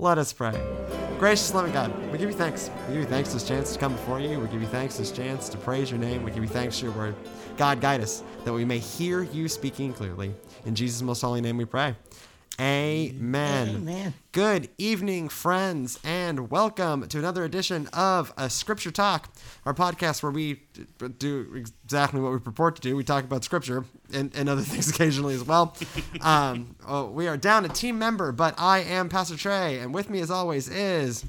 Let us pray. Gracious, loving God, we give you thanks. We give you thanks this chance to come before you. We give you thanks this chance to praise your name. We give you thanks for your word. God, guide us that we may hear you speaking clearly. In Jesus' most holy name we pray. Amen. Amen. Good evening, friends, and welcome to another edition of a Scripture Talk, our podcast where we do exactly what we purport to do. We talk about Scripture and, and other things occasionally as well. Um, oh, we are down a team member, but I am Pastor Trey, and with me, as always, is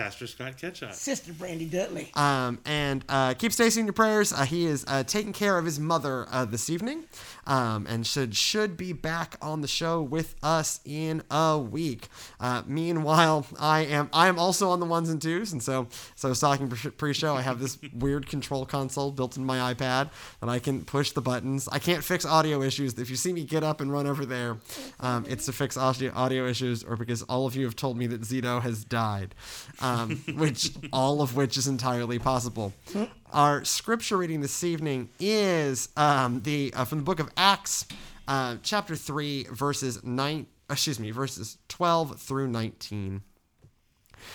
Pastor Scott Ketchuk. Sister Brandy Dudley. um, and uh, keep Stacy in your prayers. Uh, he is uh, taking care of his mother uh, this evening, um, and should should be back on the show with us in a week. Uh, meanwhile, I am I am also on the ones and twos, and so so I was talking pre- pre-show. I have this weird control console built in my iPad that I can push the buttons. I can't fix audio issues. If you see me get up and run over there, um, it's to fix audio audio issues, or because all of you have told me that Zito has died, um, which all of which is entirely possible. Our scripture reading this evening is um, the uh, from the book of Acts, uh, chapter three, verses nine. Excuse me, verses twelve through nineteen.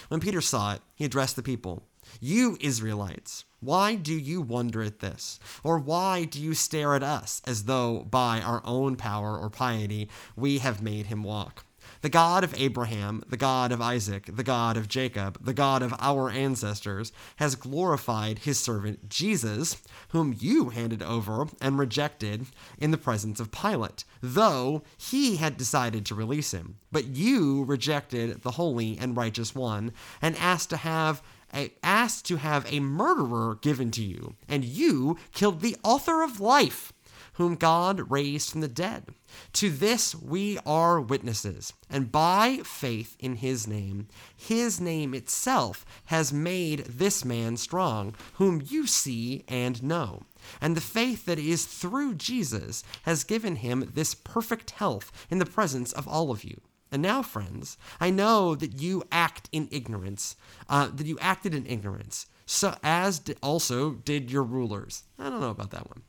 When Peter saw it, he addressed the people You Israelites, why do you wonder at this? Or why do you stare at us as though by our own power or piety we have made him walk? The God of Abraham, the God of Isaac, the God of Jacob, the God of our ancestors, has glorified his servant Jesus, whom you handed over and rejected in the presence of Pilate, though he had decided to release him. But you rejected the holy and righteous one and asked to have a, asked to have a murderer given to you, and you killed the author of life whom God raised from the dead. To this we are witnesses, and by faith in his name, his name itself has made this man strong, whom you see and know. And the faith that is through Jesus has given him this perfect health in the presence of all of you. And now, friends, I know that you act in ignorance, uh, that you acted in ignorance, so as also did your rulers. I don't know about that one.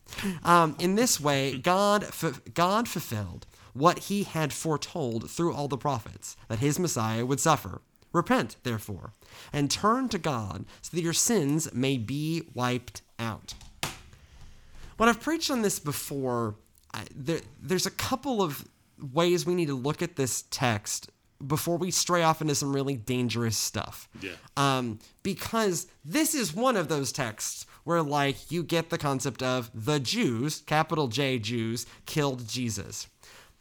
Um, in this way, God God fulfilled what He had foretold through all the prophets that His Messiah would suffer. Repent, therefore, and turn to God, so that your sins may be wiped out. When I've preached on this before, I, there, there's a couple of ways we need to look at this text before we stray off into some really dangerous stuff. Yeah. Um, because this is one of those texts where, like, you get the concept of the Jews, capital J Jews, killed Jesus.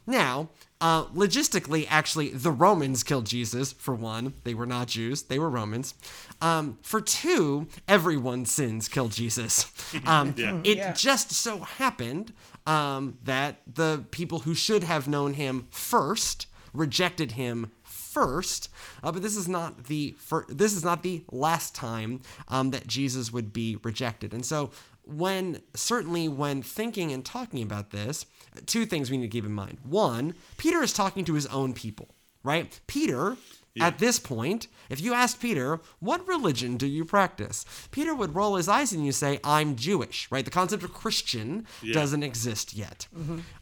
Now, uh, logistically, actually, the Romans killed Jesus, for one. They were not Jews, they were Romans. Um, for two, everyone's sins killed Jesus. Um, Yeah. It Yeah. just so happened um, that the people who should have known him first rejected him first. Uh, but this is not the fir- this is not the last time um, that Jesus would be rejected. And so when certainly when thinking and talking about this, two things we need to keep in mind. One, Peter is talking to his own people, right? Peter at this point, if you asked Peter, what religion do you practice? Peter would roll his eyes and you say, I'm Jewish, right? The concept of Christian Yeah. doesn't exist yet.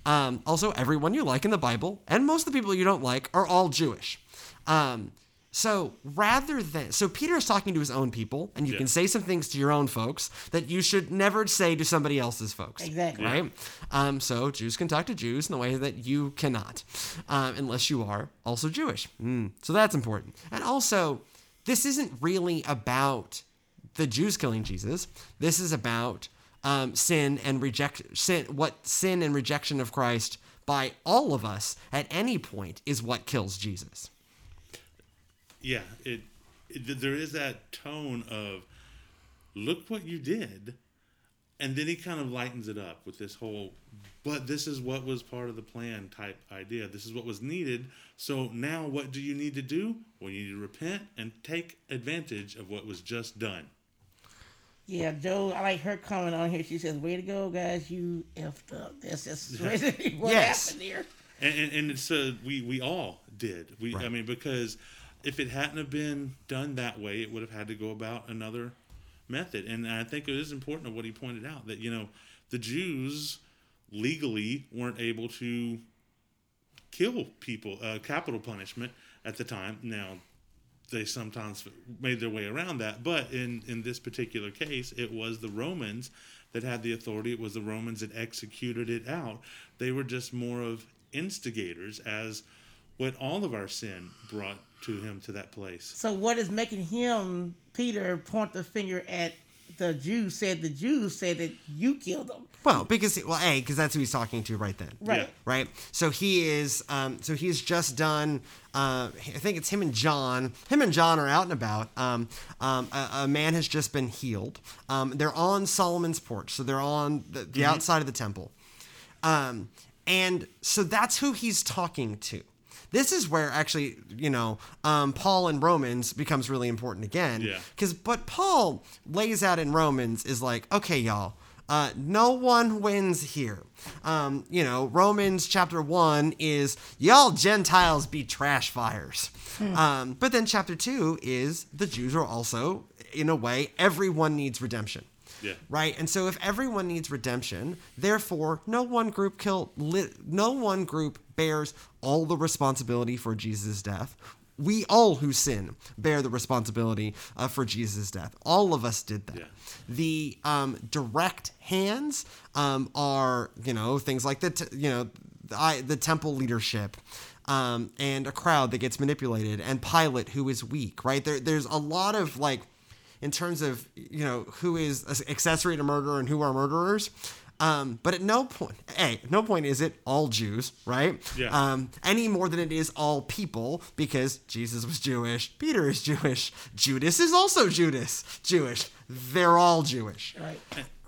Um, also, everyone you like in the Bible, and most of the people you don't like, are all Jewish. Um, so rather than, so Peter is talking to his own people, and you Yeah. can say some things to your own folks that you should never say to somebody else's folks. Exactly. Right? Um, so Jews can talk to Jews in the way that you cannot, um, unless you are also Jewish. Mm, so that's important. And also, this isn't really about the Jews killing Jesus. This is about um, sin and reject sin. What sin and rejection of Christ by all of us at any point is what kills Jesus. Yeah, it, it there is that tone of look what you did, and then he kind of lightens it up with this whole but this is what was part of the plan type idea. This is what was needed. So now what do you need to do? Well, you need to repent and take advantage of what was just done. Yeah, Joe, I like her comment on here. She says, Way to go, guys, you effed up. That's just what Yes. happened here. and, and, and it's uh, we we all did we i mean because if it hadn't have been done that way it would have had to go about another method and i think it is important of what he pointed out that you know the jews legally weren't able to kill people uh, capital punishment at the time. Now, they sometimes made their way around that, but in in this particular case, it was the Romans that had the authority. It was the Romans that executed it out. They were just more of instigators, as what all of our sin brought to him to that place. So what is making him Peter point the finger at the Jews? Said the Jews said that you killed them. Well, because well, a because that's who he's talking to right then. Right. Yeah. Right. So he is. Um, so he's just done. Uh, I think it's him and John. Him and John are out and about. Um, um, a, a man has just been healed. Um, they're on Solomon's porch. So they're on the, the outside of the temple. Um, and so that's who he's talking to. This is where actually, you know, um, Paul in Romans becomes really important again. Yeah. Because what Paul lays out in Romans is like, okay, y'all, uh, no one wins here. Um, you know, Romans chapter one is y'all Gentiles be trash fires. Um, but then chapter two is the Jews are also, in a way, everyone needs redemption. Yeah. Right, and so if everyone needs redemption, therefore no one group kill, li- no one group bears all the responsibility for Jesus' death. We all who sin bear the responsibility uh, for Jesus' death. All of us did that. Yeah. The um, direct hands um, are, you know, things like the, t- you know, the, I, the temple leadership. Um, and a crowd that gets manipulated, and Pilate who is weak, right? There, there's a lot of like in terms of you know who is accessory to murder and who are murderers. Um, but at no point, a no point is it all Jews, right? Yeah. Um, any more than it is all people, because Jesus was Jewish, Peter is Jewish, Judas is also Judas, Jewish. They're all Jewish. Right.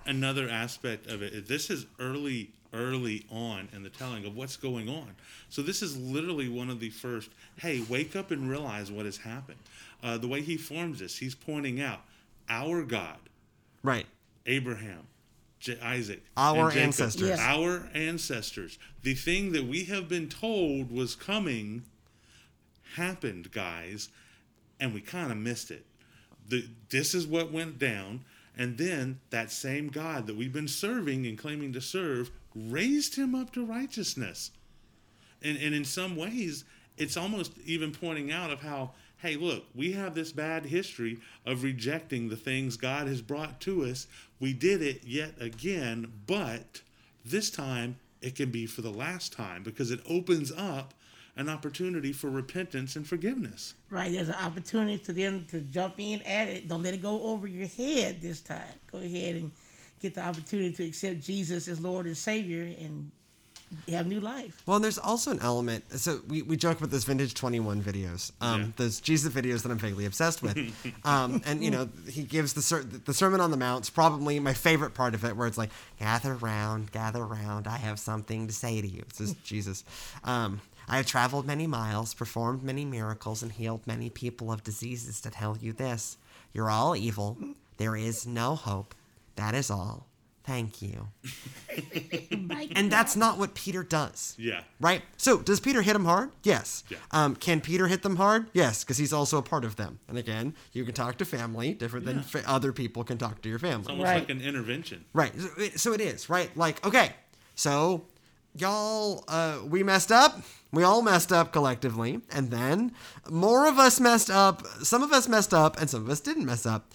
another aspect of it. this is early early on in the telling of what's going on so this is literally one of the first hey wake up and realize what has happened uh, the way he forms this he's pointing out our god Right. abraham J- isaac Our and Jacob, ancestors. Yes. our ancestors the thing that we have been told was coming happened guys and we kind of missed it the, this is what went down and then that same god that we've been serving and claiming to serve raised him up to righteousness and, and in some ways it's almost even pointing out of how hey look we have this bad history of rejecting the things god has brought to us we did it yet again but this time it can be for the last time because it opens up an opportunity for repentance and forgiveness Right. There's an opportunity for them to jump in at it. Don't let it go over your head this time. Go ahead and get the opportunity to accept Jesus as Lord and Savior and have new life. Well, and there's also an element. So we, we joke about those vintage 21 videos, um, Yeah. those Jesus videos that I'm vaguely obsessed with. um, and you know, he gives the ser- the Sermon on the Mount Mount's probably my favorite part of it, where it's like, "Gather round, gather round. I have something to say to you." This is Jesus. Um, I have traveled many miles, performed many miracles, and healed many people of diseases to tell you this: you're all evil. There is no hope. That is all. Thank you. And that's not what Peter does. yeah Right? So, does Peter hit them hard? Yes. Yeah. Um, can Peter hit them hard? Yes, because he's also a part of them. And again, you can talk to family different than fa- other people can talk to your it's family. almost Right. like an intervention Right. So it, so it is, right? Like, okay, so y'all, uh, we messed up. We all messed up collectively. And then more of us messed up. Some of us messed up, and some of us didn't mess up.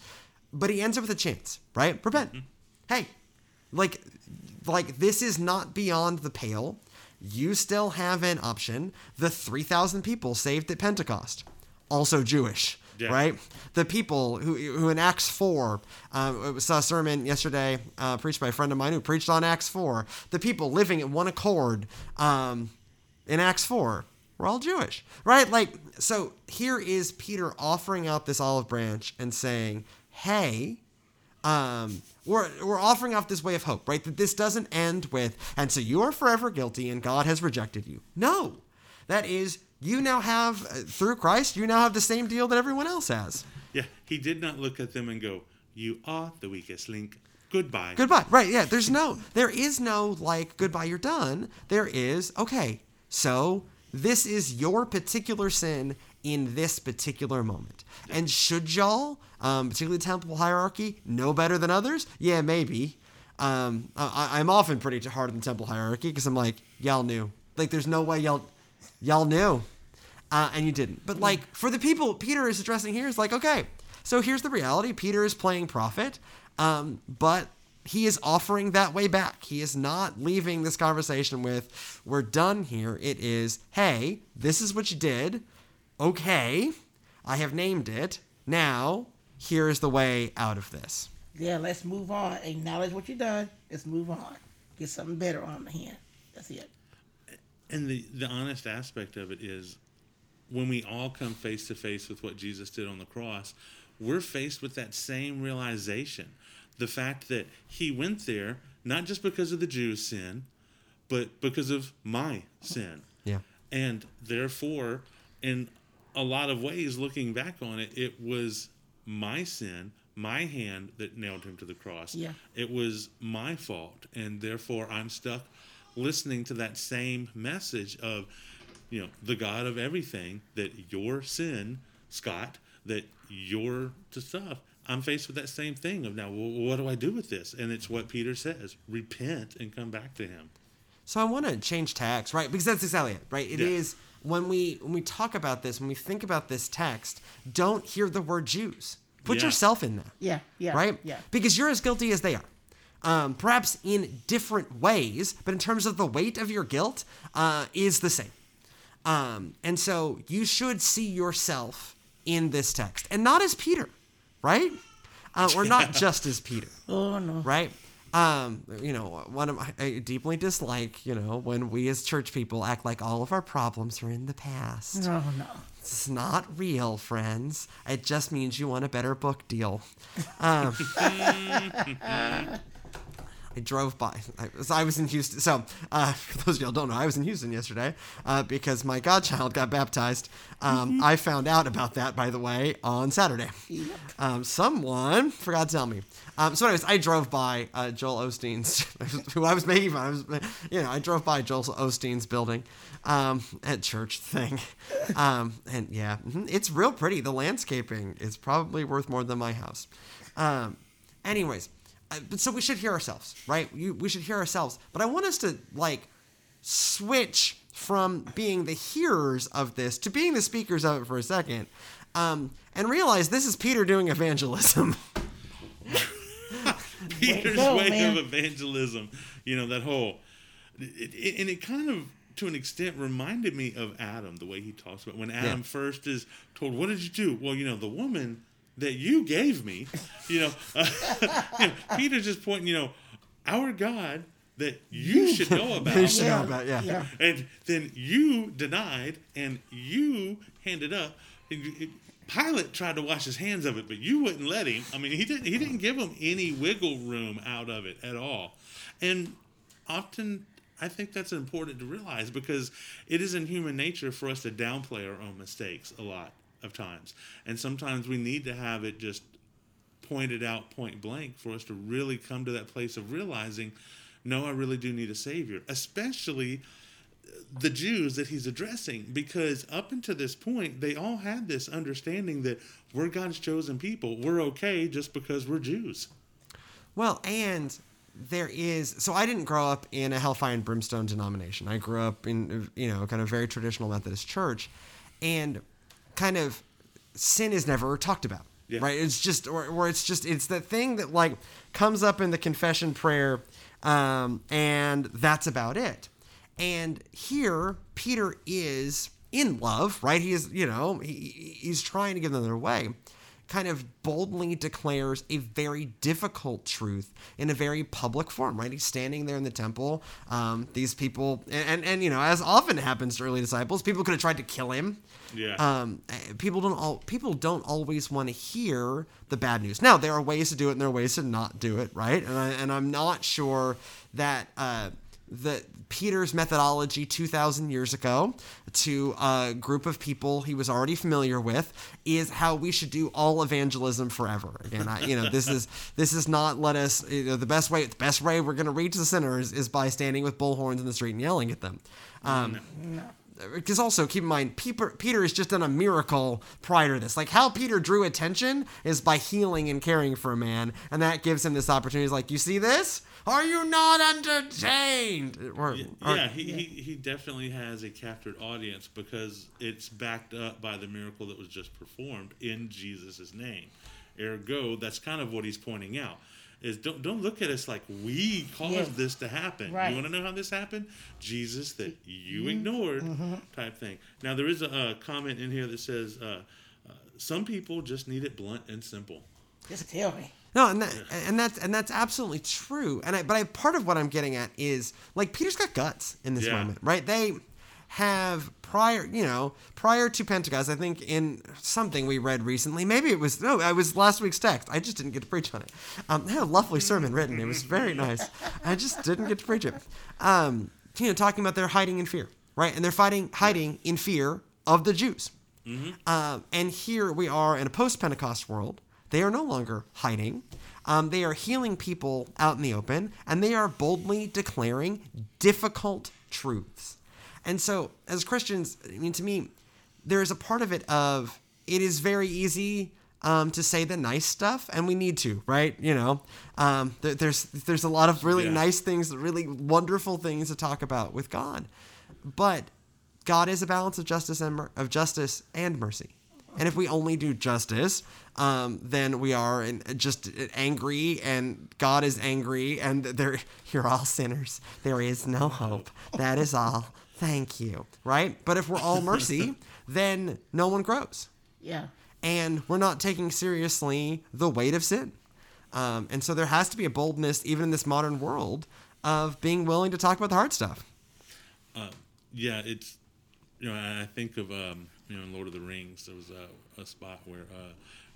But he ends up with a chance, right? Repent. Hey, like, like this is not beyond the pale. You still have an option. The 3,000 people saved at Pentecost, also Jewish, Yeah. right? The people who, who in Acts 4, um, saw a sermon yesterday uh, preached by a friend of mine who preached on Acts 4. The people living in one accord um, in Acts 4 we're all Jewish, right? Like, so here is Peter offering out this olive branch and saying, hey, um, we're, we're offering off this way of hope, right? That this doesn't end with, and so you are forever guilty and God has rejected you. No, that is, you now have, uh, through Christ, you now have the same deal that everyone else has. Yeah, he did not look at them and go, "You are the weakest link. Goodbye." Goodbye. Right. Yeah. There's no, there is no like, goodbye, you're done. There is, okay, so this is your particular sin in this particular moment. And should y'all, um, particularly the temple hierarchy, know better than others? Yeah, maybe. Um, I, I'm often pretty hard on the temple hierarchy because I'm like, y'all knew. Like, there's no way y'all, y'all knew. uh, and you didn't. But like for the people Peter is addressing here is like, okay, so here's the reality: Peter is playing prophet, um, but he is offering that way back. He is not leaving this conversation with, "We're done here." It is, "Hey, this is what you did. Okay, I have named it. Now." Here is the way out of this. Yeah, let's move on. Acknowledge what you've done. Let's move on. Get something better on the hand. That's it. And the, the honest aspect of it is when we all come face to face with what Jesus did on the cross, we're faced with that same realization. The fact that he went there not just because of the Jews' sin, but because of my sin. Yeah. And therefore, in a lot of ways, looking back on it, it was my sin, my hand that nailed him to the cross. Yeah. It was my fault. And therefore, I'm stuck listening to that same message of, you know, the God of everything, that your sin, Scott, that your to stuff. I'm faced with that same thing of now, well, what do I do with this? And it's what Peter says repent and come back to him. So I want to change tax, right? Because that's exactly it, right? It is Yeah. When we when we talk about this, when we think about this text, don't hear the word Jews. Put Yeah. yourself in there, Yeah, yeah. right? Yeah. Because you're as guilty as they are. Um, perhaps in different ways, but in terms of the weight of your guilt, uh, is the same. Um, and so you should see yourself in this text, and not as Peter, right? Uh, or not just as Peter Oh no. right? Um, you know, one of my, I deeply dislike, you know, when we as church people act like all of our problems are in the past. Oh no. It's not real, friends. It just means you want a better book deal. Um, I drove by. I was, I was in Houston. So, uh, for those of y'all don't know, I was in Houston yesterday uh, because my godchild got baptized. Um, I found out about that, by the way, on Saturday. Um, someone forgot to tell me. Um, so, anyways, I drove by uh, Joel Osteen's, who I was making fun. I was, you know, I drove by Joel Osteen's building um, at church thing, um, and yeah, mhm, it's real pretty. The landscaping is probably worth more than my house. Um, anyways, so we should hear ourselves, right? You, we should hear ourselves. But I want us to like switch from being the hearers of this to being the speakers of it for a second, um, and realize this is Peter doing evangelism. Peter's go, way man. of evangelism. You know that whole, it, it, and it kind of to an extent reminded me of Adam the way he talks about when Adam Yeah. first is told, "What did you do?" Well, you know, the woman that you gave me. You know, uh, you know, Peter's just pointing. You know, our God that you should know about. You should know about, yeah. Yeah. and then you denied and you handed up. And you- it- Pilate tried to wash his hands of it, but you wouldn't let him. I mean, he didn't. He didn't give him any wiggle room out of it at all. And often, I think that's important to realize because it is in human nature for us to downplay our own mistakes a lot of times, and sometimes we need to have it just pointed out point blank for us to really come to that place of realizing, no, I really do need a savior, especially the Jews that he's addressing, because up until this point, they all had this understanding that we're God's chosen people. We're okay just because we're Jews. Well, and there is so I didn't grow up in a hellfire and brimstone denomination. I grew up in you know kind of very traditional Methodist church, and kind of sin is never talked about. Yeah. Right? It's just or, or it's just it's the thing that like comes up in the confession prayer, um, and that's about it. And here Peter is in love, right? He is you know he, he's trying to give them their way kind of boldly declares a very difficult truth in a very public form, right? He's standing there in the temple. Um, these people, and, and, and, you know, as often happens to early disciples, people could have tried to kill him. Yeah. Um, eh, people don't all people don't always want to hear the bad news. Now there are ways to do it, and there are ways to not do it, right? And I, and I'm not sure that uh, the Peter's methodology 2,000 years ago to a group of people he was already familiar with is how we should do all evangelism forever. Again, I, you know, this is this is not let us. You know, the best way the best way we're going to reach the sinners is by standing with bullhorns in the street and yelling at them. Um, because also keep in mind, Peter, Peter has just done a miracle prior to this. Like how Peter drew attention is by healing and caring for a man, and that gives him this opportunity. He's like, you see this? Are you not entertained? Or, or- yeah, he, He, he definitely has a captured audience because it's backed up by the miracle that was just performed in Jesus' name. Ergo, that's kind of what he's pointing out. Is don't don't look at us like we caused Yeah. this to happen. Right. You want to know how this happened? Jesus that you Mm-hmm. ignored, type thing. Now there is a, uh comment in here that says uh, uh, some people just need it blunt and simple. Just tell me. No, and that, and that's and that's absolutely true. And I, but I, part of what I'm getting at is like Peter's got guts in this Yeah. moment, right? They have prior, you know, prior to Pentecost. I think in something we read recently, maybe it was no, it was last week's text. I just didn't get to preach on it. Um, they had a lovely sermon written. It was very nice. I just didn't get to preach it. Um, you know, talking about their hiding in fear, right? And they're fighting, hiding in fear of the Jews. Um, and here we are in a post Pentecost world. They are no longer hiding. Um, they are healing people out in the open, and they are boldly declaring difficult truths. And so, as Christians, I mean, to me, there is a part of it of it is very easy um, to say the nice stuff, and we need to, right? You know, um, there, there's there's a lot of really Yeah. nice things, really wonderful things to talk about with God, but God is a balance of justice and mer- of justice and mercy. And if we only do justice, um, then we are in, just angry, and God is angry, and there you're all sinners. There is no hope. That is all. Thank you. Right? But if we're all mercy, then no one grows, Yeah. and we're not taking seriously the weight of sin. Um, and so there has to be a boldness, even in this modern world, of being willing to talk about the hard stuff. yeah, it's you know I I think of um, you know in Lord of the Rings there was a, a spot where uh,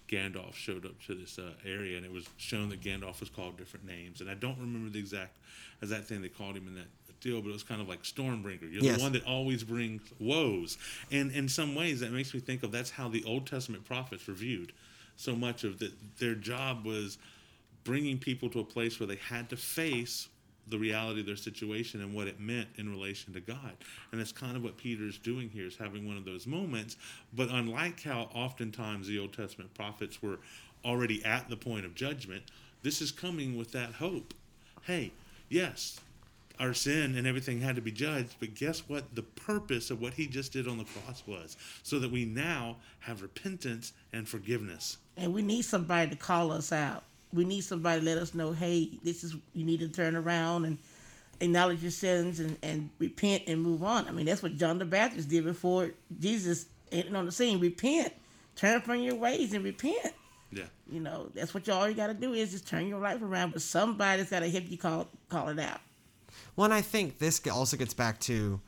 Gandalf showed up to this uh, area and it was shown that Gandalf was called different names and I don't remember the exact exact thing they called him in that deal, but it was kind of like Stormbringer. You're Yes. the one that always brings woes, and in some ways that makes me think of that's how the Old Testament prophets were viewed. So much of that their job was bringing people to a place where they had to face the reality of their situation and what it meant in relation to God. And that's kind of what Peter's doing here is having one of those moments. But unlike how oftentimes the Old Testament prophets were already at the point of judgment, this is coming with that hope. Hey, yes, our sin and everything had to be judged, but guess what? The purpose of what he just did on the cross was so that we now have repentance and forgiveness. And we need somebody to call us out. We need somebody to let us know, hey, this is you need to turn around and acknowledge your sins and, and repent and move on. I mean, that's what John the Baptist did before Jesus entered on the scene. Repent, turn from your ways and repent. Yeah. You know, that's what you all you got to do is just turn your life around. But somebody's got to help you call call it out. Well, and I think this also gets back to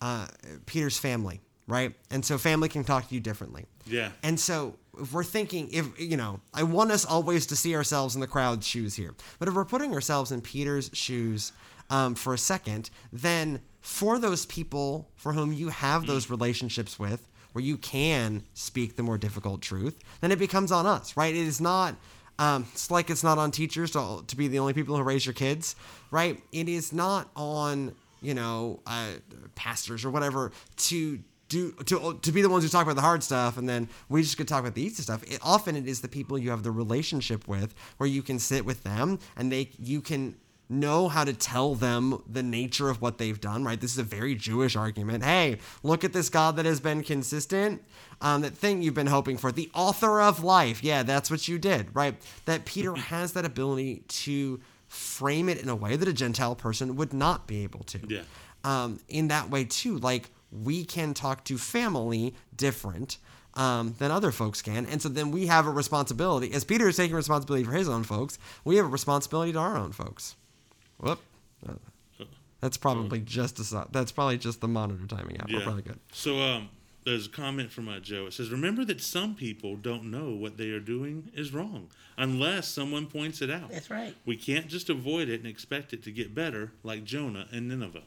uh, Peter's family, right? And so family can talk to you differently. Yeah. And so if we're thinking, if you know, I want us always to see ourselves in the crowd's shoes here. But if we're putting ourselves in Peter's shoes um, for a second, then for those people for whom you have those relationships with, where you can speak the more difficult truth, then it becomes on us, right? It is not. Um, it's like it's not on teachers to, to be the only people who raise your kids, right? It is not on you know uh, pastors or whatever to do to to be the ones who talk about the hard stuff, and then we just could talk about the easy stuff. It, often it is the people you have the relationship with, where you can sit with them and they you can know how to tell them the nature of what they've done. Right? This is a very Jewish argument. Hey, look at this God that has been consistent. Um, that thing you've been hoping for, the author of life. Yeah, that's what you did, right? That Peter has that ability to frame it in a way that a Gentile person would not be able to Yeah. um, in that way too. Like we can talk to family different um, than other folks can, and so then we have a responsibility. As Peter is taking responsibility for his own folks, we have a responsibility to our own folks. Whoop. That's probably just a, that's probably just the monitor timing out. We're probably good. So um, there's a comment from uh, Joe. It says, "Remember that some people don't know what they are doing is wrong unless someone points it out. That's right. We can't just avoid it and expect it to get better, like Jonah and Nineveh."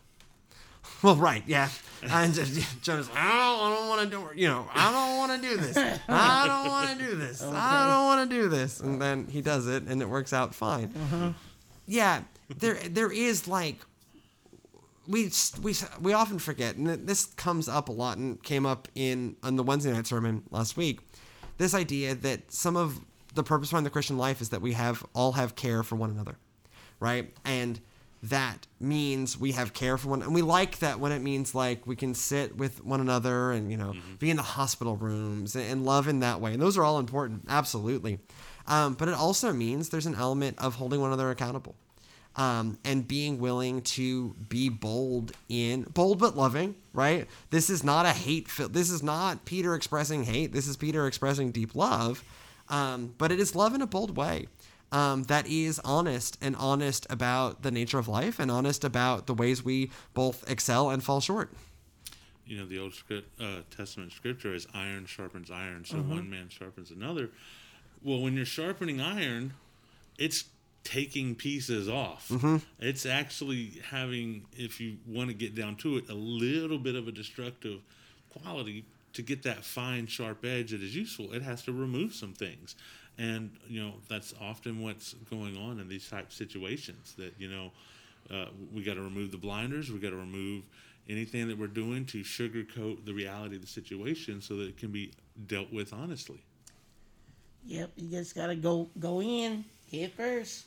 Well, right, yeah. And Jonah's, I don't, I don't want to do, it. you know, I don't want to do this. I don't want to do this. I don't want to do this. And then he does it, and it works out fine. Uh-huh. Yeah, there, there is like, we we we often forget, and this comes up a lot, and came up in on the Wednesday night sermon last week. This idea that some of the purpose behind the Christian life is that we have all have care for one another, right? And that means we have care for one and we like that when it means like we can sit with one another and you know mm-hmm. be in the hospital rooms and, and, love in that way and those are all important absolutely. Um, but it also means there's an element of holding one another accountable um, and being willing to be bold in bold but loving right? This is not a hate this is not peter expressing hate this is peter expressing deep love um, but it is love in a bold way um, that is honest and honest about the nature of life and honest about the ways we both excel and fall short. You know, the Old script, uh, Testament scripture is iron sharpens iron, so mm-hmm. one man sharpens another. Well, when you're sharpening iron, it's taking pieces off. Mm-hmm. It's actually having, if you want to get down to it, a little bit of a destructive quality to get that fine, sharp edge that is useful. It has to remove some things and you know that's often what's going on in these type situations that you know uh, we got to remove the blinders we got to remove anything that we're doing to sugarcoat the reality of the situation so that it can be dealt with honestly yep you just got to go go in head first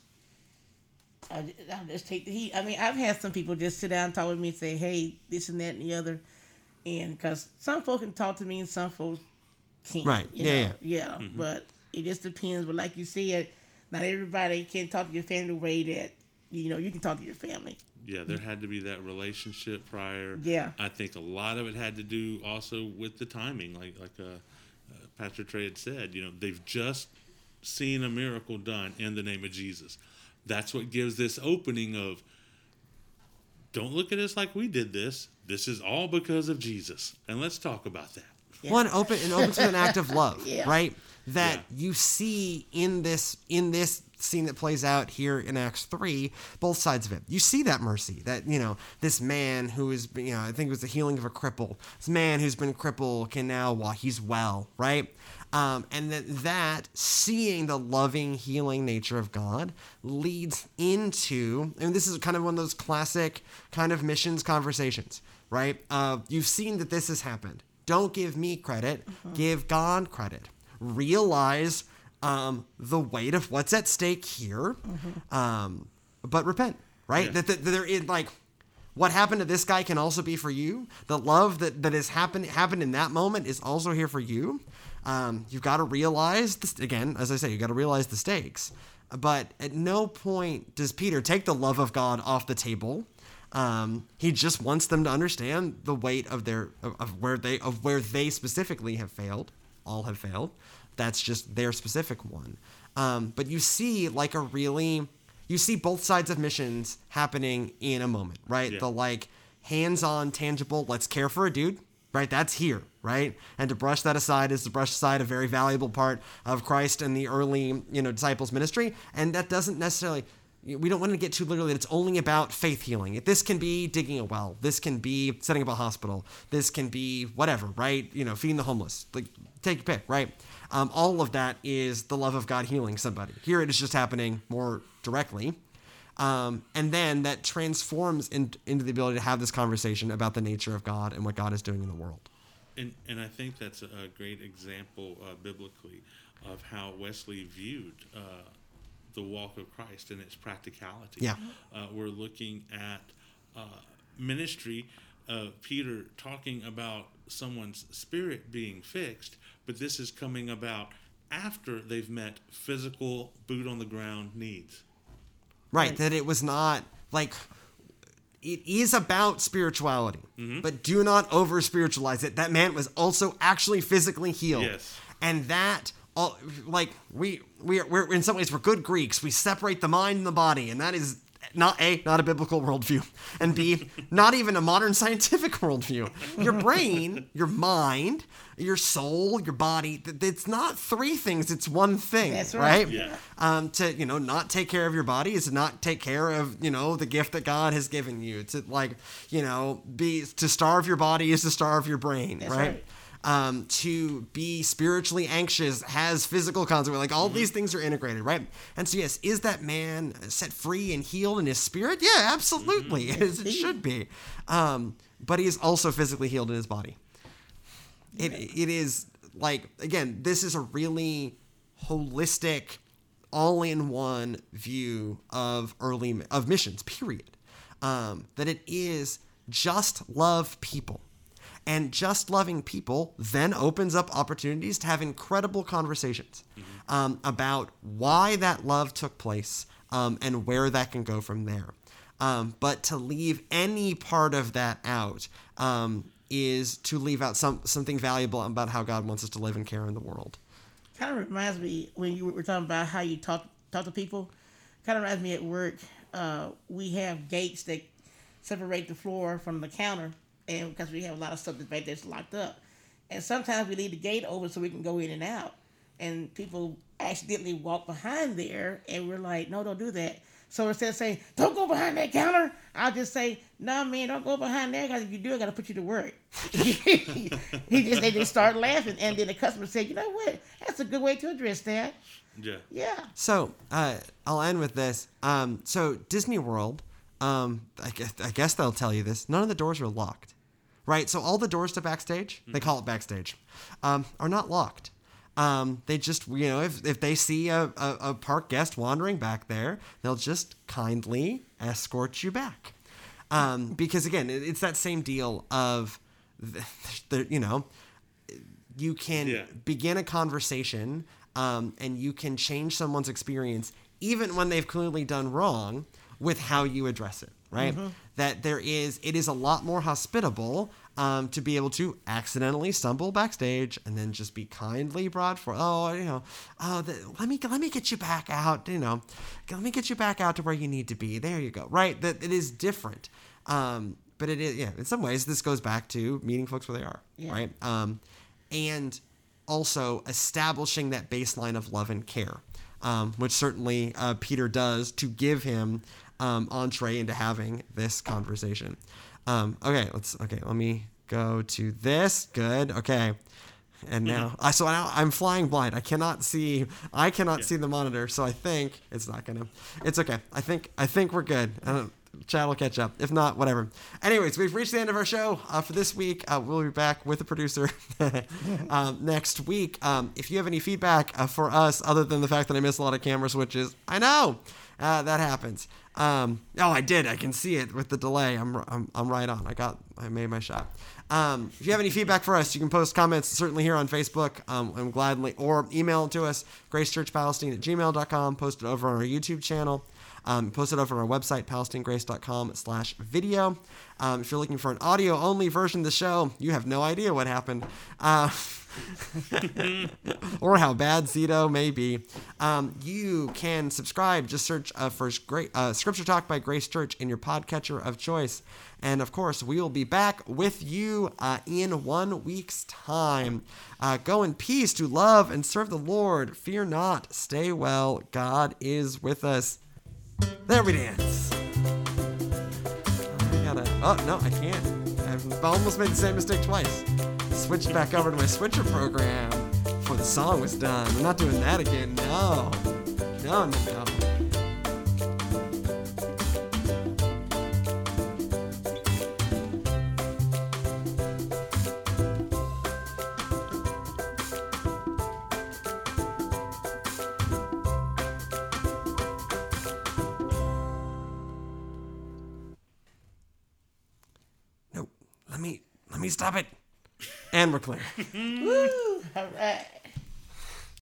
I, I'll just take the heat. I mean, I've had some people just sit down and talk with me and say, "Hey, this and that and the other," and because some folks can talk to me and some folks can't. Right. yeah, know? yeah. Yeah. Mm-hmm. But it just depends. But like you said, not everybody can talk to your family the way that you know you can talk to your family. Yeah, there had to be that relationship prior. Yeah, I think a lot of it had to do also with the timing, like like uh, uh, Pastor Trey had said. You know, they've just seen a miracle done in the name of Jesus. That's what gives this opening of. Don't look at us like we did this. This is all because of Jesus, and let's talk about that. Yeah. One open and opens with an act of love, yeah. right? that yeah. you see in this in this scene that plays out here in Acts 3, both sides of it. You see that mercy, that, you know, this man who is, you know, I think it was the healing of a cripple. This man who's been crippled can now walk, he's well, right? Um, and that that seeing the loving, healing nature of God leads into, and this is kind of one of those classic kind of missions conversations, right? Uh, you've seen that this has happened. Don't give me credit, uh-huh. give God credit realize um, the weight of what's at stake here, mm-hmm. um, but repent, right? Yeah. That, that, that there is like what happened to this guy can also be for you. The love that that has happened happened in that moment is also here for you. Um, you've got to realize this, again, as I say, you've got to realize the stakes. But at no point does Peter take the love of God off the table. Um, he just wants them to understand the weight of their of, where they of where they specifically have failed all have failed. That's just their specific one. Um, but you see like a really, you see both sides of missions happening in a moment, right? Yeah. The like hands-on, tangible. Let's care for a dude, right? That's here, right? And to brush that aside is to brush aside a very valuable part of Christ and the early, you know, disciples ministry. And that doesn't necessarily we don't want to get too literally it's only about faith healing. This can be digging a well. This can be setting up a hospital. This can be whatever right? You know feeding the homeless. Like take your pick right? Um, all of that is the love of god healing somebody. Here it is just happening more directly. Um, and then that transforms in, into the ability to have this conversation about the nature of god and what god is doing in the world. And, and i think that's a great example uh, biblically of how wesley viewed uh, the walk of Christ and its practicality. Yeah. Uh, we're looking at uh, ministry, uh, Peter talking about someone's spirit being fixed, but this is coming about after they've met physical, boot on the ground needs. Right, right. that it was not like it is about spirituality, mm-hmm. but do not over spiritualize it. That man was also actually physically healed. Yes. And that all like we we are, we're in some ways we're good Greeks. We separate the mind and the body, and that is not a not a biblical worldview, and b not even a modern scientific worldview. Your brain, your mind, your soul, your body. It's not three things. It's one thing. That's right. right? Yeah. Um, to you know, not take care of your body is to not take care of you know the gift that God has given you. To like you know be to starve your body is to starve your brain. That's right. right Um, to be spiritually anxious has physical consequences. Like all these things are integrated, right? And so, yes, is that man set free and healed in his spirit? Yeah, absolutely, as it should be. Um, but he is also physically healed in his body. It it is like again, this is a really holistic, all-in-one view of early of missions. Period. Um, that it is just love people. And just loving people then opens up opportunities to have incredible conversations um, about why that love took place um, and where that can go from there. Um, but to leave any part of that out um, is to leave out some something valuable about how God wants us to live and care in the world. Kind of reminds me when you were talking about how you talk talk to people. Kind of reminds me at work. Uh, we have gates that separate the floor from the counter, and because we have a lot of stuff that's back there's locked up, and sometimes we leave the gate open so we can go in and out, and people accidentally walk behind there, and we're like, no, don't do that. So instead of saying, don't go behind that counter, I'll just say, no, nah, man, don't go behind there because if you do, I got to put you to work. he just, they just start laughing. And then the customer said, you know what? That's a good way to address that. Yeah. Yeah. So uh, I'll end with this. Um, so Disney World, um, I guess, I guess they'll tell you this. None of the doors are locked, right? So all the doors to backstage, they call it backstage, um, are not locked. Um, they just, you know, if, if they see a, a, a park guest wandering back there, they'll just kindly escort you back. Um, because again, it, it's that same deal of, the, the, you know, you can Yeah. begin a conversation um, and you can change someone's experience even when they've clearly done wrong with how you address it right? That there is it is a lot more hospitable um, to be able to accidentally stumble backstage and then just be kindly brought for oh you know oh the, let me let me get you back out you know let me get you back out to where you need to be. There you go right? That it is different. Um, but it is yeah in some ways this goes back to meeting folks where they are Yeah. right? Um, and also establishing that baseline of love and care, um, which certainly uh, Peter does to give him um, entree into having this conversation. Um, okay, let's. Okay, let me go to this. Good. Okay. And now, I so now I'm flying blind. I cannot see. I cannot see the monitor. So I think it's not gonna. It's okay. I think. I think we're good. I don't, Chad will catch up. If not, whatever. Anyways, we've reached the end of our show uh, for this week. Uh, we'll be back with the producer um, next week. Um, if you have any feedback uh, for us, other than the fact that I miss a lot of camera switches, I know uh, that happens. Um, oh, I did. I can see it with the delay. I'm, I'm, I'm right on. I got. I made my shot. Um, if you have any feedback for us, you can post comments certainly here on Facebook. Um, I'm gladly or email it to us, gracechurchpalestine at gmail.com. Post it over on our YouTube channel. Um, post it over on our website, palestinegrace.com slash video. Um, if you're looking for an audio only version of the show, you have no idea what happened. Uh, or how bad Zito may be. Um, you can subscribe. Just search uh, for great uh, Scripture Talk by Grace Church in your podcatcher of choice. And of course, we will be back with you uh, in one week's time. Uh, go in peace to love and serve the Lord. Fear not. Stay well. God is with us. There we dance. I gotta. Oh no, I can't. I've almost made the same mistake twice. Switched back over to my switcher program before the song was done. I'm not doing that again. No. No, no, no. And we're clear. Woo! All right.